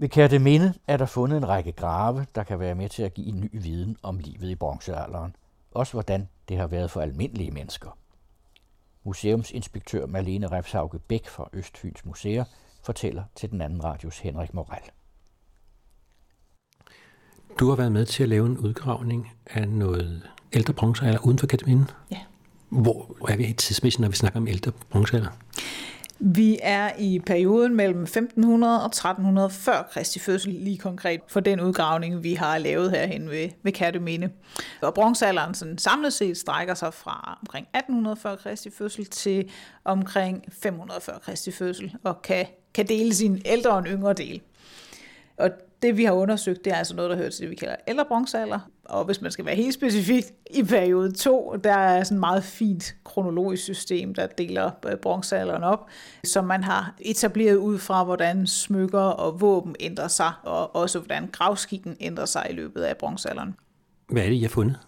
Ved Kærteminde er der fundet en række grave, der kan være med til at give en ny viden om livet i bronzealderen. Også hvordan det har været for almindelige mennesker. Museumsinspektør Malene Refshauge Bæk fra Østfyns Museer fortæller til den anden radios Henrik Moral. Du har været med til at lave en udgravning af noget ældre bronzealder uden for Kataminen. Ja. Hvor er vi tidsmæssigt, når vi snakker om ældre bronzealder? Vi er i perioden mellem 1500 og 1300 før Kristi fødsel, lige konkret for den udgravning, vi har lavet herhen ved, ved Kærteminde. Og bronzealderen sådan samlet set strækker sig fra omkring 1800 før Kristi fødsel til omkring 500 før Kristi fødsel, og kan, kan dele sin ældre og en yngre del. Og det vi har undersøgt, det er altså noget, der hører til det, vi kalder ældre bronzealder. Og hvis man skal være helt specifikt, i periode 2, der er sådan et meget fint kronologisk system, der deler øh, bronzealderen op, som man har etableret ud fra, hvordan smykker og våben ændrer sig, og også hvordan gravskikken ændrer sig i løbet af bronzealderen. Hvad er det, I har fundet?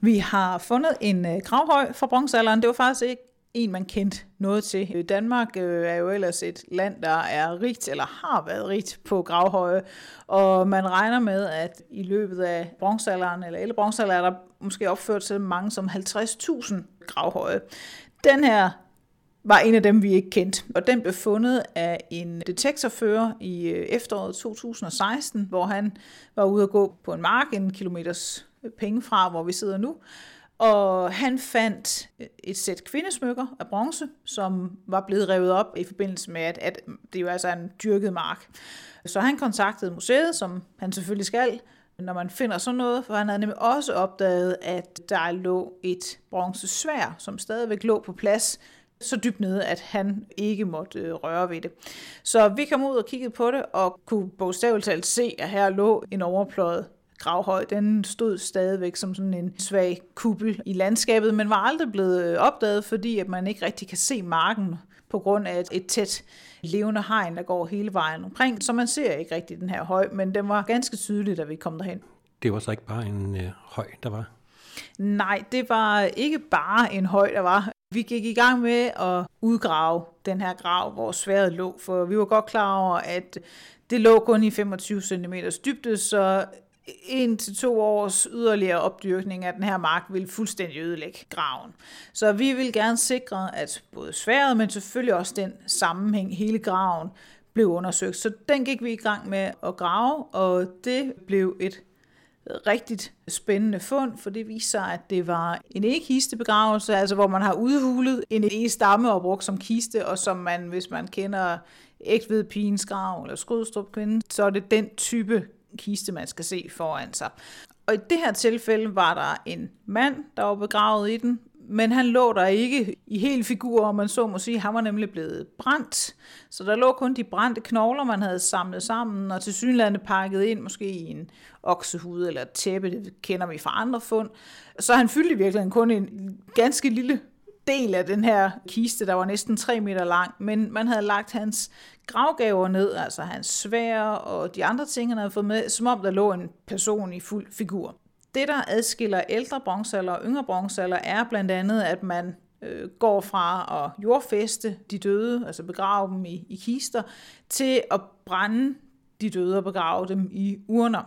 Vi har fundet en øh, gravhøj fra bronzealderen. Det var faktisk ikke en, man kendte noget til. Øh, Danmark øh, er jo ellers et land, der er rigt, eller har været rigt på gravhøje, og man regner med, at i løbet af bronzealderen, eller alle bronzealderen, er der måske opført så mange som 50.000 gravhøje. Den her var en af dem, vi ikke kendte. Og den blev fundet af en detektorfører i øh, efteråret 2016, hvor han var ude at gå på en mark en kilometers øh, penge fra, hvor vi sidder nu. Og han fandt et sæt kvindesmykker af bronze, som var blevet revet op i forbindelse med, at, at det jo altså er en dyrket mark. Så han kontaktede museet, som han selvfølgelig skal, når man finder sådan noget, for han havde nemlig også opdaget, at der lå et bronzesvær, som stadigvæk lå på plads, så dybt nede, at han ikke måtte øh, røre ved det. Så vi kom ud og kiggede på det, og kunne bogstaveligt talt se, at her lå en overpløjet gravhøj, den stod stadigvæk som sådan en svag kuppel i landskabet, men var aldrig blevet øh, opdaget, fordi at man ikke rigtig kan se marken på grund af et tæt levende hegn, der går hele vejen omkring, så man ser ikke rigtig den her høj, men den var ganske tydelig, da vi kom derhen. Det var så ikke bare en øh, høj, der var? Nej, det var ikke bare en høj, der var. Vi gik i gang med at udgrave den her grav, hvor sværet lå, for vi var godt klar over, at det lå kun i 25 cm dybde, så en til to års yderligere opdyrkning af den her mark vil fuldstændig ødelægge graven. Så vi vil gerne sikre, at både sværet, men selvfølgelig også den sammenhæng, hele graven, blev undersøgt. Så den gik vi i gang med at grave, og det blev et rigtig spændende fund, for det viser sig, at det var en ikke-kistebegravelse, altså hvor man har udhulet en e-stamme og brugt som kiste, og som man, hvis man kender ægtved pigens grav eller skrydstrup så er det den type kiste, man skal se foran sig. Og i det her tilfælde var der en mand, der var begravet i den, men han lå der ikke i hele figur, og man så må sige, han var nemlig blevet brændt. Så der lå kun de brændte knogler, man havde samlet sammen, og til synlande pakket ind, måske i en oksehud eller et tæppe, det kender vi fra andre fund. Så han fyldte i virkeligheden kun en ganske lille del af den her kiste, der var næsten 3 meter lang, men man havde lagt hans gravgaver ned, altså hans svær og de andre ting, han havde fået med, som om der lå en person i fuld figur. Det, der adskiller ældre bronzealder og yngre bronzealder, er blandt andet, at man øh, går fra at jordfeste de døde, altså begrave dem i, i kister, til at brænde de døde og begrave dem i urner.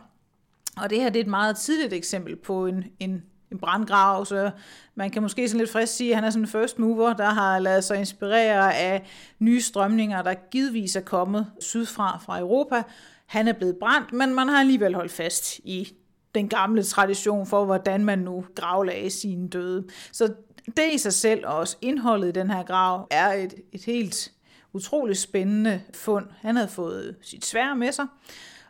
Og det her det er et meget tidligt eksempel på en, en en brandgrav, så man kan måske sådan lidt frisk sige, at han er sådan en first mover, der har lavet sig inspirere af nye strømninger, der givetvis er kommet sydfra fra Europa. Han er blevet brændt, men man har alligevel holdt fast i den gamle tradition for, hvordan man nu gravlagde sine døde. Så det i sig selv, og også indholdet i den her grav, er et, et helt utroligt spændende fund. Han havde fået sit svær med sig,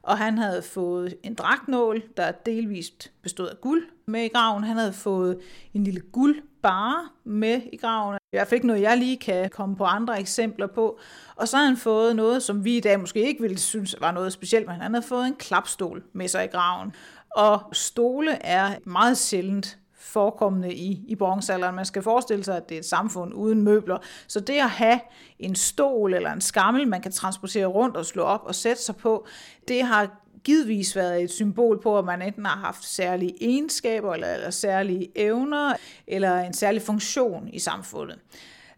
og han havde fået en dragtnål, der delvist bestod af guld med i graven. Han havde fået en lille guldbare med i graven. I hvert fald ikke noget, jeg lige kan komme på andre eksempler på. Og så havde han fået noget, som vi i dag måske ikke ville synes var noget specielt, men han havde fået en klapstol med sig i graven. Og stole er meget sjældent forekommende i, i bronzealderen. Man skal forestille sig, at det er et samfund uden møbler. Så det at have en stol eller en skammel, man kan transportere rundt og slå op og sætte sig på, det har givetvis været et symbol på, at man enten har haft særlige egenskaber eller, eller særlige evner eller en særlig funktion i samfundet.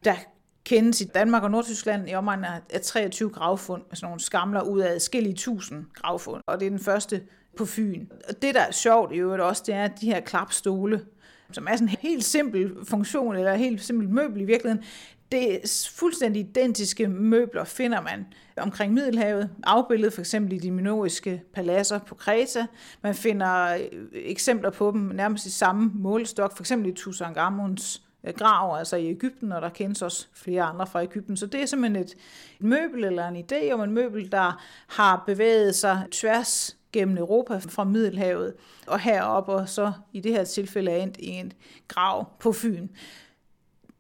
Der kendes i Danmark og Nordtyskland i omegnen af 23 gravfund, med sådan nogle skamler ud af adskillige tusind gravfund, og det er den første på Fyn. Og det, der er sjovt i øvrigt også, det er, at de her klapstole, som er sådan en helt simpel funktion, eller helt simpel møbel i virkeligheden, det er fuldstændig identiske møbler finder man omkring Middelhavet, afbildet for eksempel i de minoiske paladser på Kreta. Man finder øh, eksempler på dem nærmest i samme målestok, for eksempel i Tutankhamuns øh, grav, altså i Ægypten, og der kendes også flere andre fra Ægypten. Så det er simpelthen et, et møbel eller en idé om en møbel, der har bevæget sig tværs gennem Europa fra Middelhavet og herop, og så i det her tilfælde er endt i en grav på Fyn.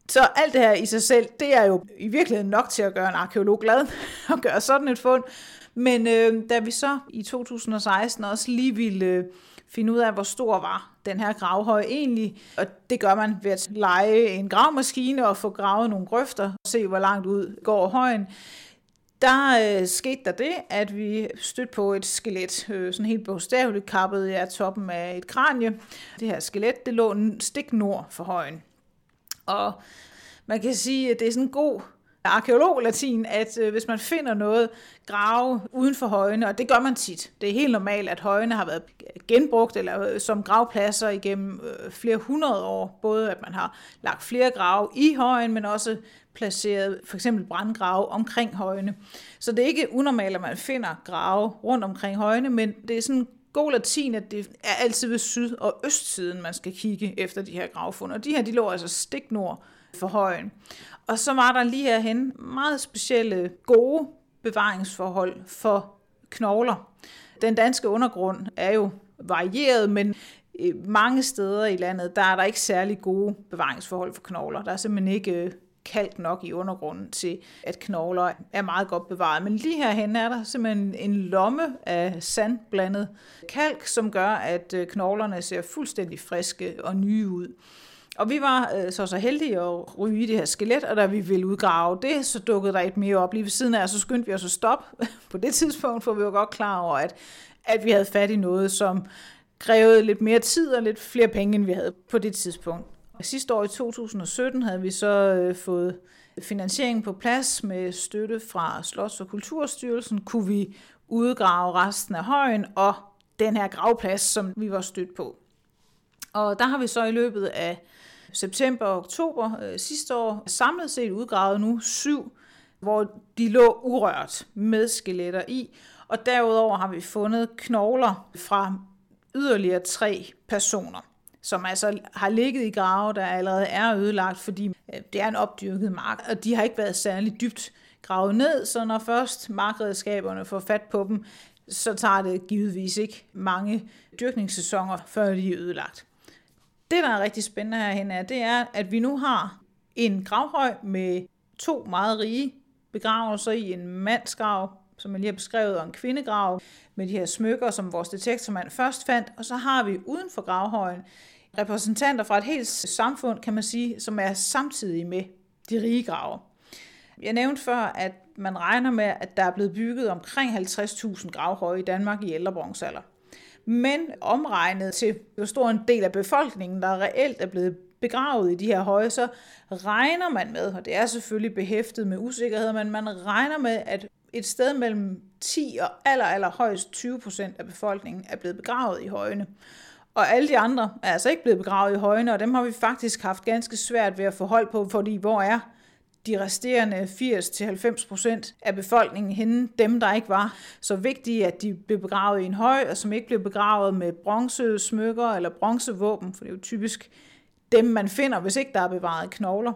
Så alt det her i sig selv, det er jo i virkeligheden nok til at gøre en arkeolog glad at gøre sådan et fund. Men øh, da vi så i 2016 også lige ville øh, finde ud af, hvor stor var den her gravhøj egentlig, og det gør man ved at lege en gravmaskine og få gravet nogle grøfter, og se hvor langt ud går højen, der øh, skete der det, at vi stødte på et skelet, øh, sådan helt bogstaveligt kappet af toppen af et kranie. Det her skelet, det lå stik nord for højen. Og man kan sige, at det er sådan en god arkeolog-latin, at øh, hvis man finder noget grave uden for højene, og det gør man tit, det er helt normalt, at højene har været genbrugt eller øh, som gravpladser igennem øh, flere hundrede år, både at man har lagt flere grave i højen, men også placeret for eksempel brandgrave omkring højene. Så det er ikke unormalt, at man finder grave rundt omkring højene, men det er sådan god latin, at det er altid ved syd- og østsiden, man skal kigge efter de her gravfund. Og de her, de lå altså stik nord for højen. Og så var der lige herhen meget specielle gode bevaringsforhold for knogler. Den danske undergrund er jo varieret, men øh, mange steder i landet, der er der ikke særlig gode bevaringsforhold for knogler. Der er simpelthen ikke øh, kalk nok i undergrunden til, at knogler er meget godt bevaret. Men lige herhen er der simpelthen en lomme af sandblandet kalk, som gør, at øh, knoglerne ser fuldstændig friske og nye ud. Og vi var øh, så så heldige at ryge det her skelet, og da vi ville udgrave det, så dukkede der et mere op lige ved siden af, og så skyndte vi os at stoppe på det tidspunkt, for vi var godt klar over, at, at vi havde fat i noget, som krævede lidt mere tid og lidt flere penge, end vi havde på det tidspunkt. Sidste år i 2017 havde vi så øh, fået finansieringen på plads med støtte fra Slots- og Kulturstyrelsen, kunne vi udgrave resten af højen og den her gravplads, som vi var stødt på. Og der har vi så i løbet af september og oktober øh, sidste år samlet set udgravet nu syv, hvor de lå urørt med skeletter i. Og derudover har vi fundet knogler fra yderligere tre personer som altså har ligget i grave, der allerede er ødelagt, fordi øh, det er en opdyrket mark, og de har ikke været særlig dybt gravet ned, så når først markredskaberne får fat på dem, så tager det givetvis ikke mange dyrkningssæsoner, før de er ødelagt. Det, der er rigtig spændende herhen er, det er, at vi nu har en gravhøj med to meget rige begravelser i en mandsgrav, som jeg lige har beskrevet, og en kvindegrav med de her smykker, som vores detektormand først fandt. Og så har vi uden for gravhøjen repræsentanter fra et helt samfund, kan man sige, som er samtidig med de rige grave. Jeg nævnte før, at man regner med, at der er blevet bygget omkring 50.000 gravhøje i Danmark i ældre bronzealder. Men omregnet til, hvor stor en del af befolkningen, der reelt er blevet begravet i de her høje, så regner man med, og det er selvfølgelig behæftet med usikkerhed, men man regner med, at et sted mellem 10 og aller, aller højst 20 procent af befolkningen er blevet begravet i højene. Og alle de andre er altså ikke blevet begravet i højene, og dem har vi faktisk haft ganske svært ved at få hold på, fordi hvor er de resterende 80-90% af befolkningen henne, dem der ikke var så vigtige, at de blev begravet i en høj, og som ikke blev begravet med bronzesmykker eller bronzevåben, for det er jo typisk dem, man finder, hvis ikke der er bevaret knogler.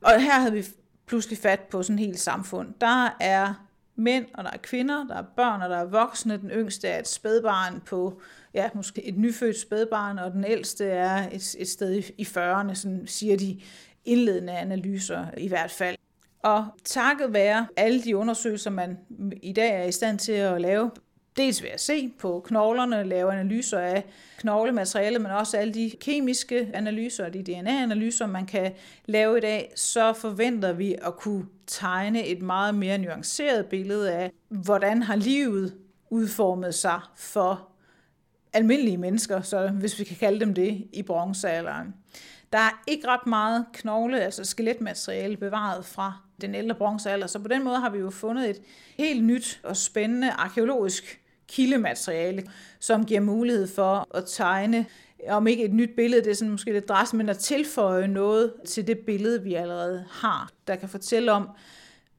Og her havde vi pludselig fat på sådan et helt samfund. Der er mænd, og der er kvinder, der er børn, og der er voksne. Den yngste er et spædbarn på, ja, måske et nyfødt spædbarn, og den ældste er et, et sted i, i 40'erne, sådan siger de indledende analyser i hvert fald. Og takket være alle de undersøgelser, man i dag er i stand til at lave, dels ved at se på knoglerne, lave analyser af knoglematerialet, men også alle de kemiske analyser og de DNA-analyser, man kan lave i dag, så forventer vi at kunne tegne et meget mere nuanceret billede af, hvordan har livet udformet sig for almindelige mennesker, så hvis vi kan kalde dem det, i bronzealderen. Der er ikke ret meget knogle, altså skeletmateriale bevaret fra den ældre bronzealder. Så på den måde har vi jo fundet et helt nyt og spændende arkeologisk kildemateriale, som giver mulighed for at tegne om ikke et nyt billede, det er sådan måske lidt dræs, men at tilføje noget til det billede, vi allerede har, der kan fortælle om,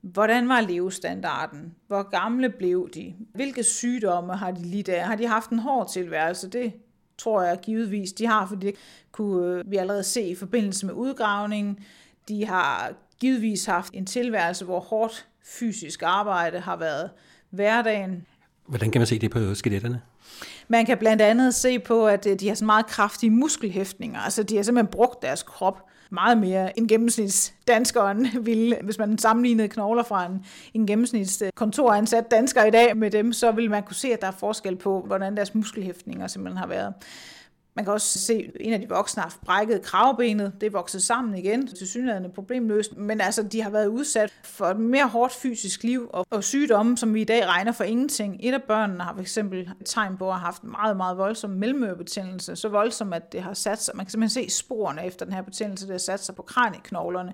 hvordan var levestandarden? Hvor gamle blev de? Hvilke sygdomme har de lidt af? Har de haft en hård tilværelse? Det tror jeg givetvis, de har, fordi det kunne vi allerede se i forbindelse med udgravningen. De har givetvis haft en tilværelse, hvor hårdt fysisk arbejde har været hverdagen. Hvordan kan man se det på skeletterne? Man kan blandt andet se på, at øh, de har så meget kraftige muskelhæftninger. Altså, de har simpelthen brugt deres krop meget mere end gennemsnitsdanskeren ville. Hvis man sammenlignede knogler fra en, en gennemsnits kontoransat dansker i dag med dem, så vil man kunne se, at der er forskel på, hvordan deres muskelhæftninger simpelthen har været. Man kan også se, at en af de voksne har brækket kravbenet. Det er vokset sammen igen. Til synligheden problemløst. Men altså, de har været udsat for et mere hårdt fysisk liv og, og sygdomme, som vi i dag regner for ingenting. Et af børnene har fx tegn på at have haft meget, meget voldsom mellemørebetændelse. Så voldsom, at det har sat sig. Man kan simpelthen se sporene efter den her betændelse, der har sat sig på kranieknoglerne.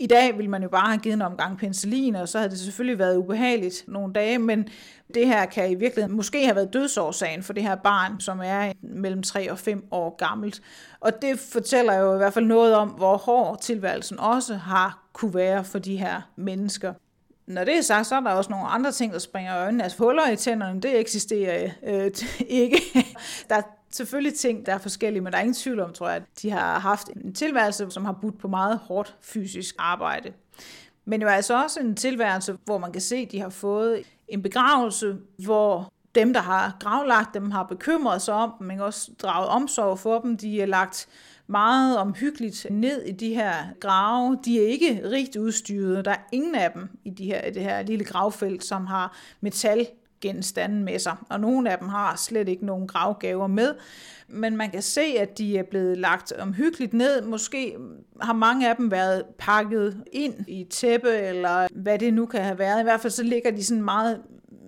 I dag ville man jo bare have givet en omgang penicillin, og så havde det selvfølgelig været ubehageligt nogle dage, men det her kan i virkeligheden måske have været dødsårsagen for det her barn, som er mellem 3 og 5 år gammelt. Og det fortæller jo i hvert fald noget om, hvor hård tilværelsen også har kunne være for de her mennesker. Når det er sagt, så er der også nogle andre ting, der springer i øjnene. Altså huller i tænderne, det eksisterer øh, ikke. der selvfølgelig ting, der er forskellige, men der er ingen tvivl om, tror jeg, at de har haft en tilværelse, som har budt på meget hårdt fysisk arbejde. Men jo altså også en tilværelse, hvor man kan se, at de har fået en begravelse, hvor dem, der har gravlagt dem, har bekymret sig om dem, men også draget omsorg for dem. De er lagt meget omhyggeligt ned i de her grave. De er ikke rigt udstyret. Der er ingen af dem i, de her, i det her lille gravfelt, som har metal genstande med sig, og nogle af dem har slet ikke nogen gravgaver med, men man kan se, at de er blevet lagt omhyggeligt ned. Måske har mange af dem været pakket ind i tæppe, eller hvad det nu kan have været. I hvert fald så ligger de sådan meget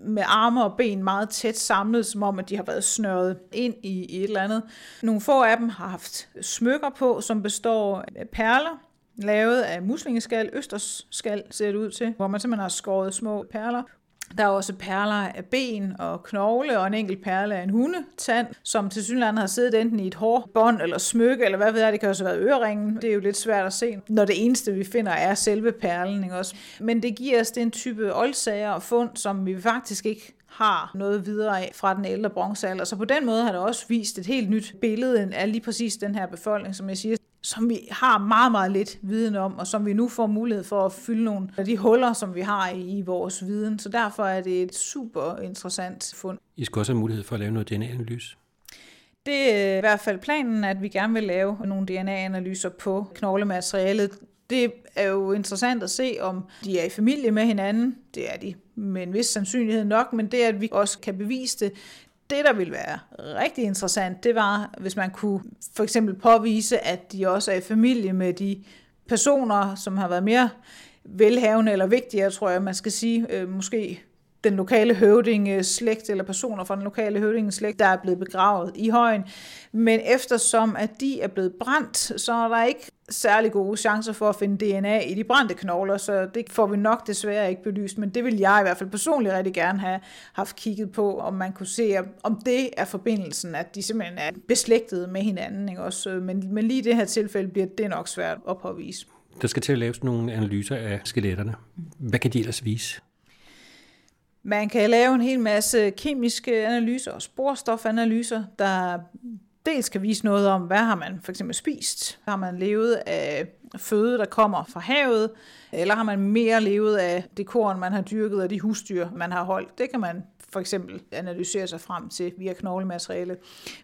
med arme og ben meget tæt samlet, som om at de har været snørret ind i, et eller andet. Nogle få af dem har haft smykker på, som består af perler, lavet af muslingeskal, østersskal ser det ud til, hvor man simpelthen har skåret små perler der er også perler af ben og knogle, og en enkelt perle af en hundetand, som til synligheden har siddet enten i et hårbånd eller smykke, eller hvad ved jeg, det kan også have været øreringen. Det er jo lidt svært at se, når det eneste, vi finder, er selve perlen. Ikke også? Men det giver os den type oldsager og fund, som vi faktisk ikke har noget videre af fra den ældre bronzealder. Så på den måde har det også vist et helt nyt billede af lige præcis den her befolkning, som jeg siger, som vi har meget, meget lidt viden om, og som vi nu får mulighed for at fylde nogle af de huller, som vi har i vores viden. Så derfor er det et super interessant fund. I skal også have mulighed for at lave noget DNA-analyse. Det er i hvert fald planen, at vi gerne vil lave nogle DNA-analyser på knoglematerialet. Det er jo interessant at se, om de er i familie med hinanden. Det er de med en vis sandsynlighed nok, men det at vi også kan bevise det, det, der ville være rigtig interessant, det var, hvis man kunne for eksempel påvise, at de også er i familie med de personer, som har været mere velhavende eller vigtigere, tror jeg, man skal sige, øh, måske den lokale høvdingeslægt eller personer fra den lokale høvdingeslægt, der er blevet begravet i højen. Men eftersom at de er blevet brændt, så er der ikke særlig gode chancer for at finde DNA i de brændte knogler, så det får vi nok desværre ikke belyst, men det vil jeg i hvert fald personligt rigtig gerne have haft kigget på, om man kunne se, om det er forbindelsen, at de simpelthen er beslægtede med hinanden. Ikke? Også, men, men lige i det her tilfælde bliver det nok svært at påvise. Der skal til at laves nogle analyser af skeletterne. Hvad kan de ellers vise? Man kan lave en hel masse kemiske analyser og sporstofanalyser, der dels kan vise noget om, hvad har man for eksempel spist. Har man levet af føde, der kommer fra havet, eller har man mere levet af det korn, man har dyrket, og de husdyr, man har holdt. Det kan man for eksempel analysere sig frem til via knoglemateriale.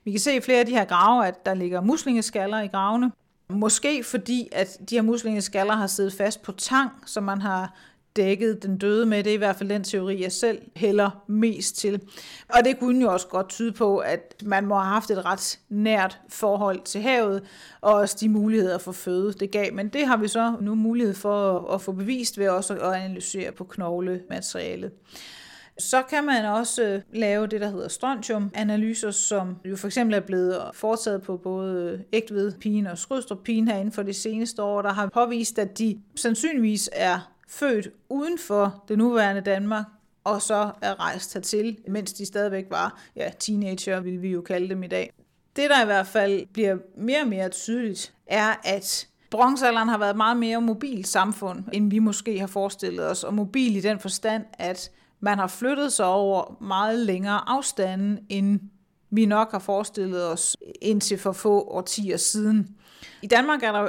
Vi kan se i flere af de her grave, at der ligger muslingeskaller i gravene. Måske fordi, at de her muslingeskaller har siddet fast på tang, så man har dækket den døde med. Det er i hvert fald den teori, jeg selv hælder mest til. Og det kunne jo også godt tyde på, at man må have haft et ret nært forhold til havet, og også de muligheder for føde, det gav. Men det har vi så nu mulighed for at få bevist ved også at analysere på knoglematerialet. Så kan man også øh, lave det, der hedder strontium-analyser, som jo for eksempel er blevet foretaget på både ægtved pigen og skrydstrup pigen her inden for de seneste år, der har påvist, at de sandsynligvis er født uden for det nuværende Danmark, og så er rejst hertil, mens de stadigvæk var ja, teenager, vil vi jo kalde dem i dag. Det, der i hvert fald bliver mere og mere tydeligt, er, at bronzealderen har været et meget mere mobilt samfund, end vi måske har forestillet os. Og mobil i den forstand, at man har flyttet sig over meget længere afstande, end vi nok har forestillet os indtil for få årtier siden. I Danmark er der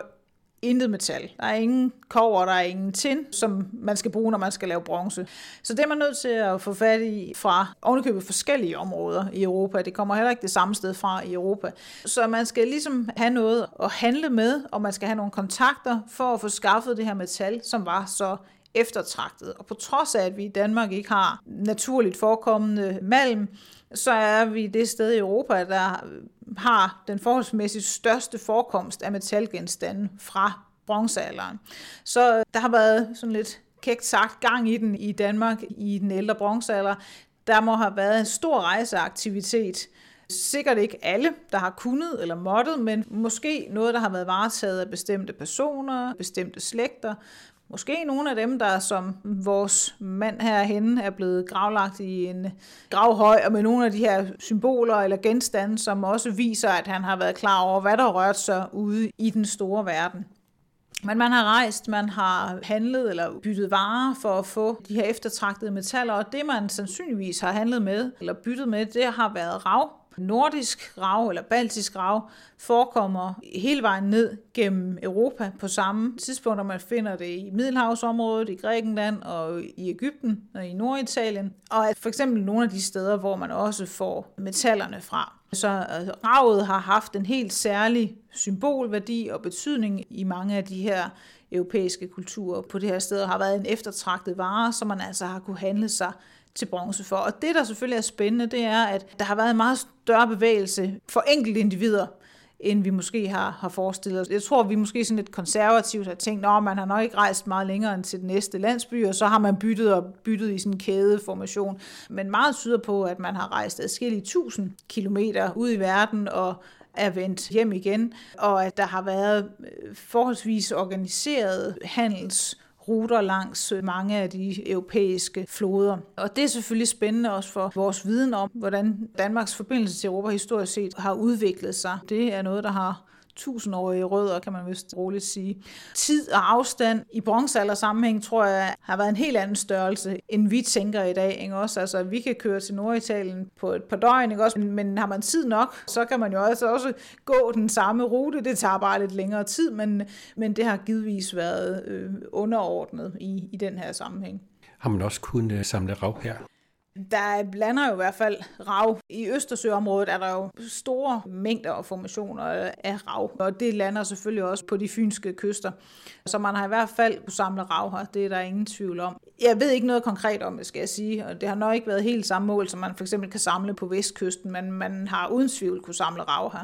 intet metal. Der er ingen kover, der er ingen tin, som man skal bruge, når man skal lave bronze. Så det er man nødt til at få fat i fra ovenikøbet forskellige områder i Europa. Det kommer heller ikke det samme sted fra i Europa. Så man skal ligesom have noget at handle med, og man skal have nogle kontakter for at få skaffet det her metal, som var så eftertragtet. Og på trods af, at vi i Danmark ikke har naturligt forekommende malm, så er vi det sted i Europa, der har den forholdsmæssigt største forekomst af metalgenstande fra bronzealderen. Så der har været sådan lidt kægt sagt gang i den i Danmark i den ældre bronzealder. Der må have været en stor rejseaktivitet. Sikkert ikke alle, der har kunnet eller måttet, men måske noget, der har været varetaget af bestemte personer, bestemte slægter, Måske nogle af dem, der som vores mand herhenne er blevet gravlagt i en gravhøj, og med nogle af de her symboler eller genstande, som også viser, at han har været klar over, hvad der rørt sig ude i den store verden. Men man har rejst, man har handlet eller byttet varer for at få de her eftertragtede metaller, og det man sandsynligvis har handlet med eller byttet med, det har været rav, nordisk grav eller baltisk grav forekommer hele vejen ned gennem Europa på samme tidspunkt, og man finder det i Middelhavsområdet, i Grækenland og i Ægypten og i Norditalien, og for eksempel nogle af de steder, hvor man også får metallerne fra. Så øh, ravet har haft en helt særlig symbolværdi og betydning i mange af de her europæiske kulturer på det her sted, har været en eftertragtet vare, som man altså har kunne handle sig til bronze for. Og det, der selvfølgelig er spændende, det er, at der har været en meget større bevægelse for enkelte individer, end vi måske har, har forestillet os. Jeg tror, vi måske sådan lidt konservativt har tænkt, at man har nok ikke rejst meget længere end til den næste landsby, og så har man byttet og byttet i sådan en kædeformation. Men meget tyder på, at man har rejst adskillige tusind kilometer ud i verden og er vendt hjem igen, og at der har været øh, forholdsvis organiseret handels ruter langs øh, mange af de europæiske floder. Og det er selvfølgelig spændende også for vores viden om, hvordan Danmarks forbindelse til Europa historisk set har udviklet sig. Det er noget, der har tusindårige rødder, kan man vist roligt sige. Tid og afstand i bronzealder sammenhæng, tror jeg, har været en helt anden størrelse, end vi tænker i dag. Ikke? Også, altså, vi kan køre til Norditalien på et par døgn, ikke? Også, men har man tid nok, så kan man jo altså også gå den samme rute. Det tager bare lidt længere tid, men, men det har givetvis været øh, underordnet i, i den her sammenhæng. Har man også kunnet øh, samle rav her? Der blander jo i hvert fald rav. I Østersøområdet er der jo store mængder og formationer af rav, og det lander selvfølgelig også på de fynske kyster. Så man har i hvert fald kunne samle rav her, det er der ingen tvivl om. Jeg ved ikke noget konkret om det, skal jeg sige, og det har nok ikke været helt samme mål, som man for eksempel kan samle på vestkysten, men man har uden tvivl kunne samle rav her.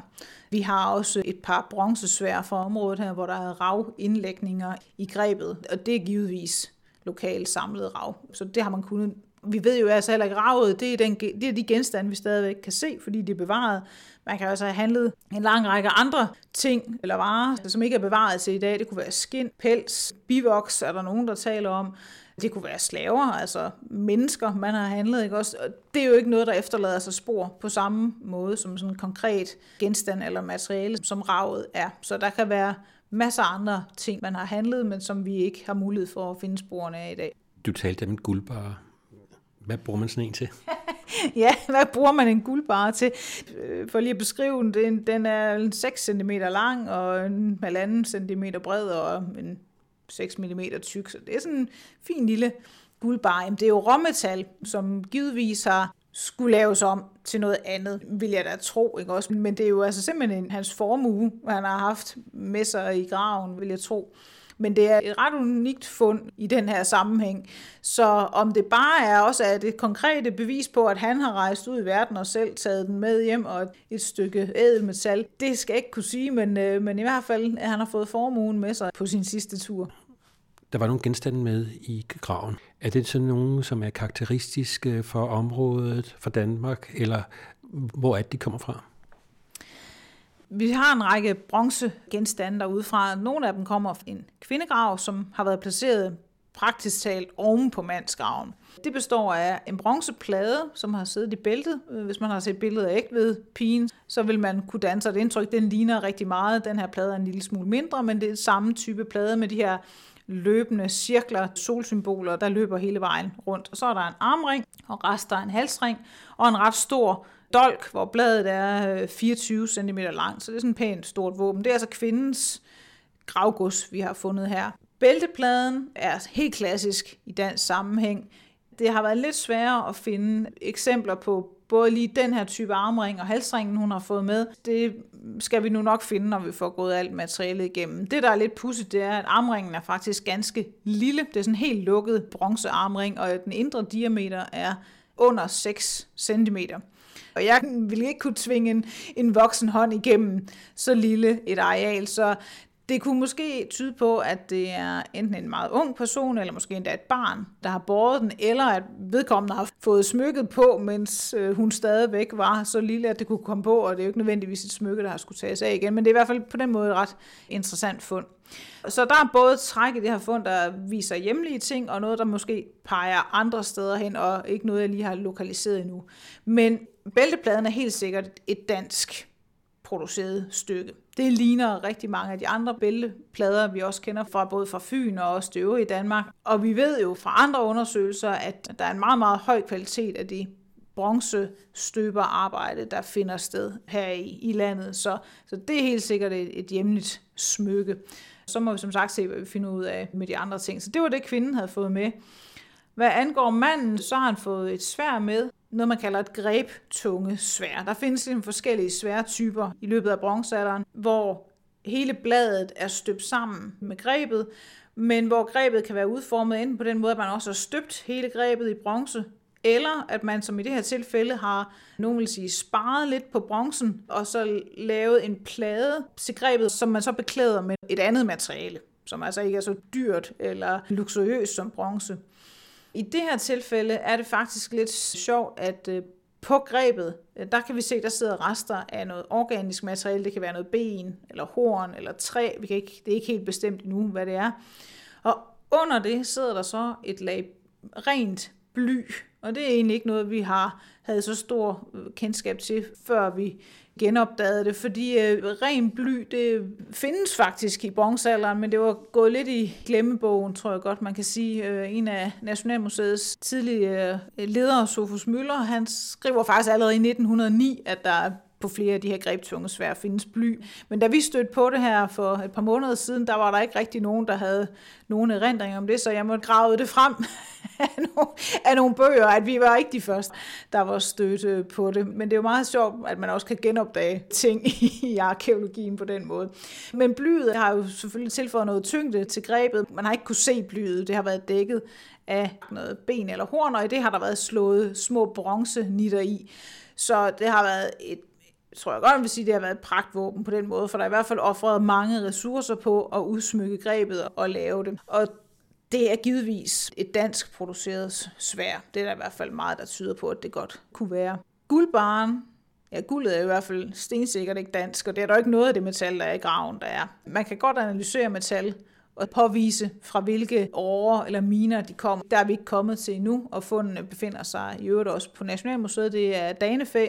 Vi har også et par bronzesvær fra området her, hvor der er ravindlægninger i grebet, og det er givetvis lokalt samlet rav. Så det har man kunnet vi ved jo altså heller ikke, ravet, det er, den, det er de genstande, vi stadigvæk kan se, fordi de er bevaret. Man kan også have handlet en lang række andre ting eller varer, som ikke er bevaret til i dag. Det kunne være skin, pels, bivoks, er der nogen, der taler om. Det kunne være slaver, altså mennesker, man har handlet. Ikke? Også, det er jo ikke noget, der efterlader sig spor på samme måde som sådan en konkret genstand eller materiale, som ravet er. Så der kan være masser af andre ting, man har handlet, men som vi ikke har mulighed for at finde sporene af i dag. Du talte om en guldbar. Hvad bruger man sådan en til? ja, hvad bruger man en guldbar til? Øh, for lige at beskrive den, den, den er 6 cm lang og en halvanden cm bred og en 6 mm tyk, så det er sådan en fin lille guldbar. Det er jo råmetal, som givetvis har skulle laves om til noget andet, vil jeg da tro. Ikke også? Men det er jo altså simpelthen hans formue, han har haft med sig i graven, vil jeg tro. Men det er et ret unikt fund i den her sammenhæng. Så om det bare er også er det konkrete bevis på, at han har rejst ud i verden og selv taget den med hjem og et stykke ædelmetal, det skal jeg ikke kunne sige, men, øh, men i hvert fald, at han har fået formuen med sig på sin sidste tur. Der var nogle genstande med i graven. Er det sådan nogle, som er karakteristiske for området, for Danmark, eller hvor er det, de kommer fra? Vi har en række bronzegenstande derudefra. Nogle af dem kommer fra en kvindegrav, som har været placeret praktisk talt oven på mandsgraven. Det består af en bronzeplade, som har siddet i bæltet. Øh, hvis man har set billedet af ved pigen, så vil man kunne danse et indtryk. Den ligner rigtig meget. Den her plade er en lille smule mindre, men det er samme type plade med de her løbende cirkler, solsymboler, der løber hele vejen rundt. Og så er der en armring, og rester en halsring, og en ret stor dolk, hvor bladet er 24 cm langt, så det er sådan et pænt stort våben. Det er altså kvindens gravgods, vi har fundet her. Bæltepladen er helt klassisk i dansk sammenhæng. Det har været lidt sværere at finde eksempler på både lige den her type armring og halsringen, hun har fået med. Det skal vi nu nok finde, når vi får gået alt materialet igennem. Det, der er lidt pudsigt, det er, at armringen er faktisk ganske lille. Det er sådan en helt lukket bronzearmring, og den indre diameter er under 6 cm. Og jeg ville ikke kunne tvinge en, en voksen hånd igennem så lille et areal, så det kunne måske tyde på, at det er enten en meget ung person, eller måske endda et barn, der har båret den, eller at vedkommende har fået smykket på, mens øh, hun stadigvæk var så lille, at det kunne komme på, og det er jo ikke nødvendigvis et smykke, der har skulle tages af igen, men det er i hvert fald på den måde et ret interessant fund. Så der er både træk i det her fund, der viser hjemlige ting, og noget, der måske peger andre steder hen, og ikke noget, jeg lige har lokaliseret endnu. Men bæltepladen er helt sikkert et dansk produceret stykke. Det ligner rigtig mange af de andre bælteplader, vi også kender fra både fra Fyn og også det øvrige Danmark. Og vi ved jo fra andre undersøgelser, at der er en meget, meget høj kvalitet af de bronzestøberarbejde, der finder sted her i, i landet. Så, så det er helt sikkert et, et hjemligt smykke. Så må vi som sagt se, hvad vi finder ud af med de andre ting. Så det var det, kvinden havde fået med. Hvad angår manden, så har han fået et svær med, noget man kalder et grebtunge svær. Der findes nogle forskellige sværtyper i løbet af bronzealderen, hvor hele bladet er støbt sammen med grebet, men hvor grebet kan være udformet enten på den måde, at man også har støbt hele grebet i bronze, eller at man som i det her tilfælde har, nogen vil sige, sparet lidt på bronzen, og så lavet en plade til grebet, som man så beklæder med et andet materiale, som altså ikke er så dyrt eller luksuriøst som bronze. I det her tilfælde er det faktisk lidt sjovt, at øh, på grebet, øh, der kan vi se, der sidder rester af noget organisk materiale. Det kan være noget ben, eller horn, eller træ. Vi kan ikke, det er ikke helt bestemt endnu, hvad det er. Og under det sidder der så et lag rent bly. Og det er egentlig ikke noget, vi har havde så stor øh, kendskab til, før vi genopdagede det, fordi øh, ren bly, det findes faktisk i bronzealderen, men det var gået lidt i glemmebogen, tror jeg godt, man kan sige. Øh, en af Nationalmuseets tidlige øh, ledere, Sofus Møller, han skriver faktisk allerede i 1909, at der på flere af de her grebtunge svær findes bly. Men da vi stødte på det her for et par måneder siden, der var der ikke rigtig nogen, der havde nogen erindring om det, så jeg måtte grave det frem af, nogle, af nogle bøger, at vi var ikke de første, der var stødt på det. Men det er jo meget sjovt, at man også kan genopdage ting i arkeologien på den måde. Men blyet har jo selvfølgelig tilføjet noget tyngde til grebet. Man har ikke kunne se blyet, det har været dækket af noget ben eller horn, og i det har der været slået små bronzenitter i. Så det har været et tror jeg godt, vil sige, at det har været et pragtvåben på den måde, for der er i hvert fald offret mange ressourcer på at udsmykke grebet og lave det. Og det er givetvis et dansk produceret svær. Det er der i hvert fald meget, der tyder på, at det godt kunne være. Guldbaren, ja, guldet er i hvert fald stensikkert ikke dansk, og det er der ikke noget af det metal, der er i graven, der er. Man kan godt analysere metal og påvise, fra hvilke årer eller miner de kom. Der er vi ikke kommet til endnu, og fundene befinder sig i øvrigt også på Nationalmuseet. Det er Danefæ,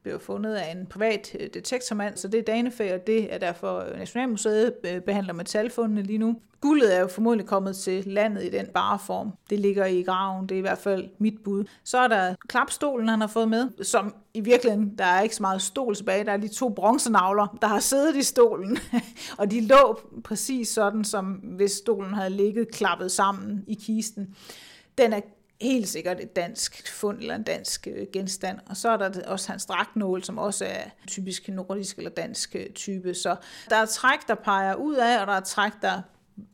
det blev fundet af en privat øh, detektormand, så det er Danefæ, og det er derfor øh, Nationalmuseet øh, behandler metalfundene lige nu. Guldet er jo formodentlig kommet til landet i den bareform. Det ligger i graven, det er i hvert fald mit bud. Så er der klapstolen, han har fået med, som i virkeligheden, der er ikke så meget stol tilbage. Der er de to bronzenavler, der har siddet i stolen, og de lå præcis sådan, som hvis stolen havde ligget klappet sammen i kisten. Den er helt sikkert et dansk fund eller en dansk øh, genstand. Og så er der også hans dragtnål, som også er typisk nordisk eller dansk øh, type. Så der er træk, der peger ud af, og der er træk, der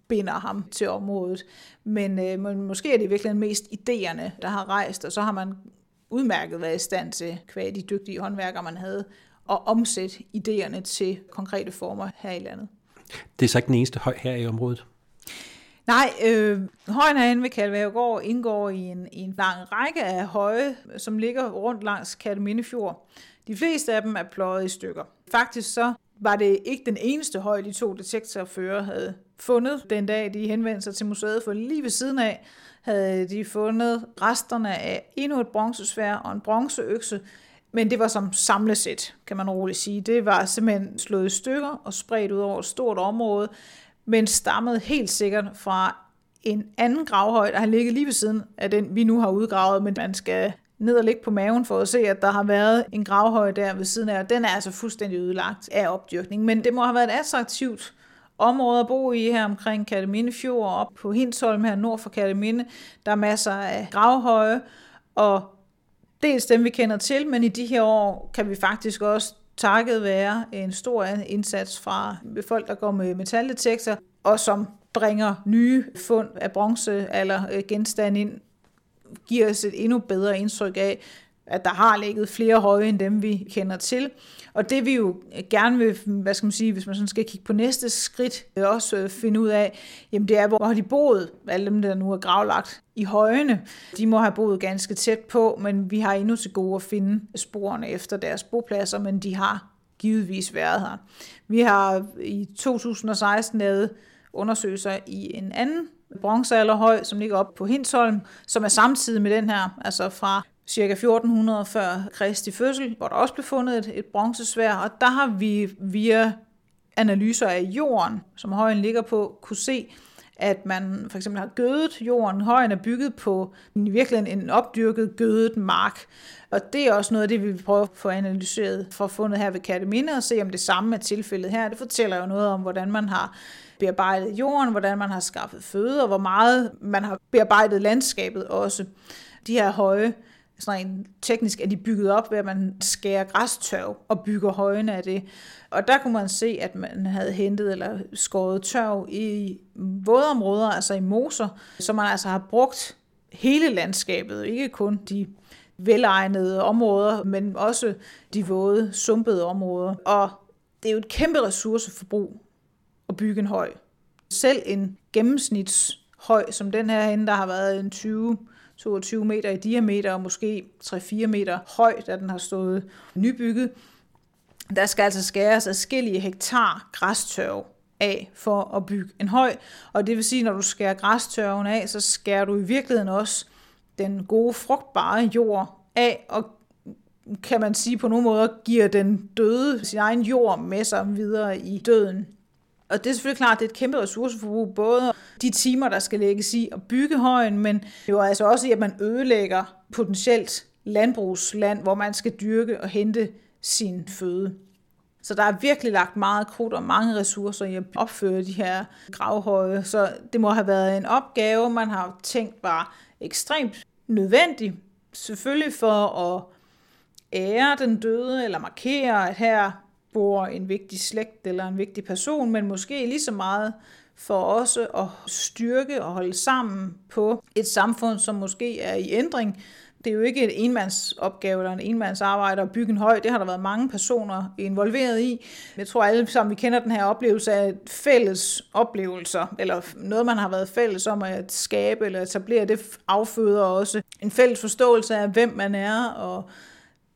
binder ham til området. Men, øh, men måske er det virkelig mest idéerne, der har rejst, og så har man udmærket været i stand til, hver de dygtige håndværkere, man havde, at omsætte idéerne til konkrete former her i landet. Det er så ikke den eneste høj her i området? Nej, øh, højen herinde ved Kalværegård indgår i en, i en lang række af høje, som ligger rundt langs Kalmindefjord. De fleste af dem er pløjet i stykker. Faktisk så var det ikke den eneste høj, de to detektorfører havde fundet den dag, de henvendte sig til museet, for lige ved siden af havde de fundet resterne af endnu et bronzesvær og en bronzeøkse, men det var som samlesæt, kan man roligt sige. Det var simpelthen slået i stykker og spredt ud over et stort område, men stammede helt sikkert fra en anden gravhøj, der har ligget lige ved siden af den, vi nu har udgravet, men man skal ned og ligge på maven for at se, at der har været en gravhøj der ved siden af, og den er altså fuldstændig ødelagt af opdyrkning. Men det må have været et attraktivt område at bo i her omkring Katteminde Fjord og op på Hinsholm her nord for Katteminde. Der er masser af gravhøje, og dels dem vi kender til, men i de her år kan vi faktisk også takket være en stor indsats fra folk, der går med metaldetektor, og som bringer nye fund af bronze eller genstande ind, giver os et endnu bedre indtryk af, at der har ligget flere høje end dem, vi kender til. Og det vi jo gerne vil, hvad skal man sige, hvis man sådan skal kigge på næste skridt, øh, også øh, finde ud af, jamen det er, hvor har de boet, alle dem, der nu er gravlagt i højene. De må have boet ganske tæt på, men vi har endnu til gode at finde sporene efter deres bopladser, men de har givetvis været her. Vi har i 2016 lavet undersøgelser i en anden bronzealderhøj, som ligger op på Hinsholm, som er samtidig med den her, altså fra cirka 1400 før Kristi fødsel, hvor der også blev fundet et, et bronzesvær, og der har vi via analyser af jorden, som højen ligger på, kunne se, at man for eksempel har gødet jorden. Højen er bygget på i virkeligheden en opdyrket gødet mark. Og det er også noget af det, vi vil prøve at få analyseret for fundet her ved Kateminde og se om det samme er tilfældet her. Det fortæller jo noget om, hvordan man har bearbejdet jorden, hvordan man har skaffet føde, og hvor meget man har bearbejdet landskabet også. De her høje sådan en teknisk er de bygget op ved, at man skærer græstørv og bygger højene af det. Og der kunne man se, at man havde hentet eller skåret tørv i vådområder, altså i moser, så man altså har brugt hele landskabet, ikke kun de velegnede områder, men også de våde, sumpede områder. Og det er jo et kæmpe ressourceforbrug at bygge en høj. Selv en gennemsnitshøj, som den her hen, der har været en 20 22 meter i diameter og måske 3-4 meter høj, da den har stået nybygget. Der skal altså skæres adskillige hektar græstørv af for at bygge en høj. Og det vil sige, når du skærer græstørven af, så skærer du i virkeligheden også den gode, frugtbare jord af, og kan man sige på nogle måder, giver den døde sin egen jord med sig videre i døden. Og det er selvfølgelig klart, at det er et kæmpe ressourceforbrug, både de timer, der skal lægges i at bygge højen, men jo altså også i, at man ødelægger potentielt landbrugsland, hvor man skal dyrke og hente sin føde. Så der er virkelig lagt meget krudt og mange ressourcer i at opføre de her gravhøje. Så det må have været en opgave, man har tænkt var ekstremt nødvendig. Selvfølgelig for at ære den døde, eller markere, at her bor en vigtig slægt eller en vigtig person, men måske lige så meget for også at styrke og holde sammen på et samfund, som måske er i ændring. Det er jo ikke en enmandsopgave eller en enmandsarbejde at bygge en høj. Det har der været mange personer involveret i. Jeg tror alle sammen, vi kender den her oplevelse af fælles oplevelser, eller noget, man har været fælles om at skabe eller etablere. Det afføder også en fælles forståelse af, hvem man er, og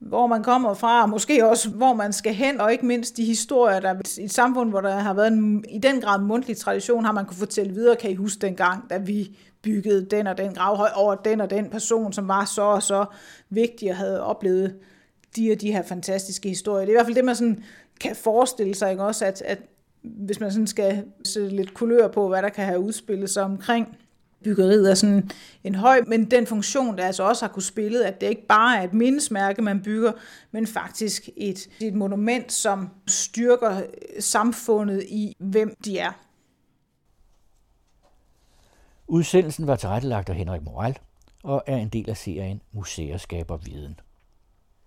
hvor man kommer fra, og måske også hvor man skal hen, og ikke mindst de historier, der i et samfund, hvor der har været en, i den grad mundtlig tradition, har man kunne fortælle videre, kan I huske dengang, da vi byggede den og den gravhøj over den og den person, som var så og så vigtig og havde oplevet de og de her fantastiske historier. Det er i hvert fald det, man sådan kan forestille sig, ikke? også at, at hvis man sådan skal sætte lidt kulør på, hvad der kan have udspillet sig omkring byggeriet er sådan en høj, men den funktion, der altså også har kunne spille, at det ikke bare er et mindesmærke, man bygger, men faktisk et, et monument, som styrker øh, samfundet i, hvem de er. Udsendelsen var tilrettelagt af Henrik Moral og er en del af serien Museer skaber viden.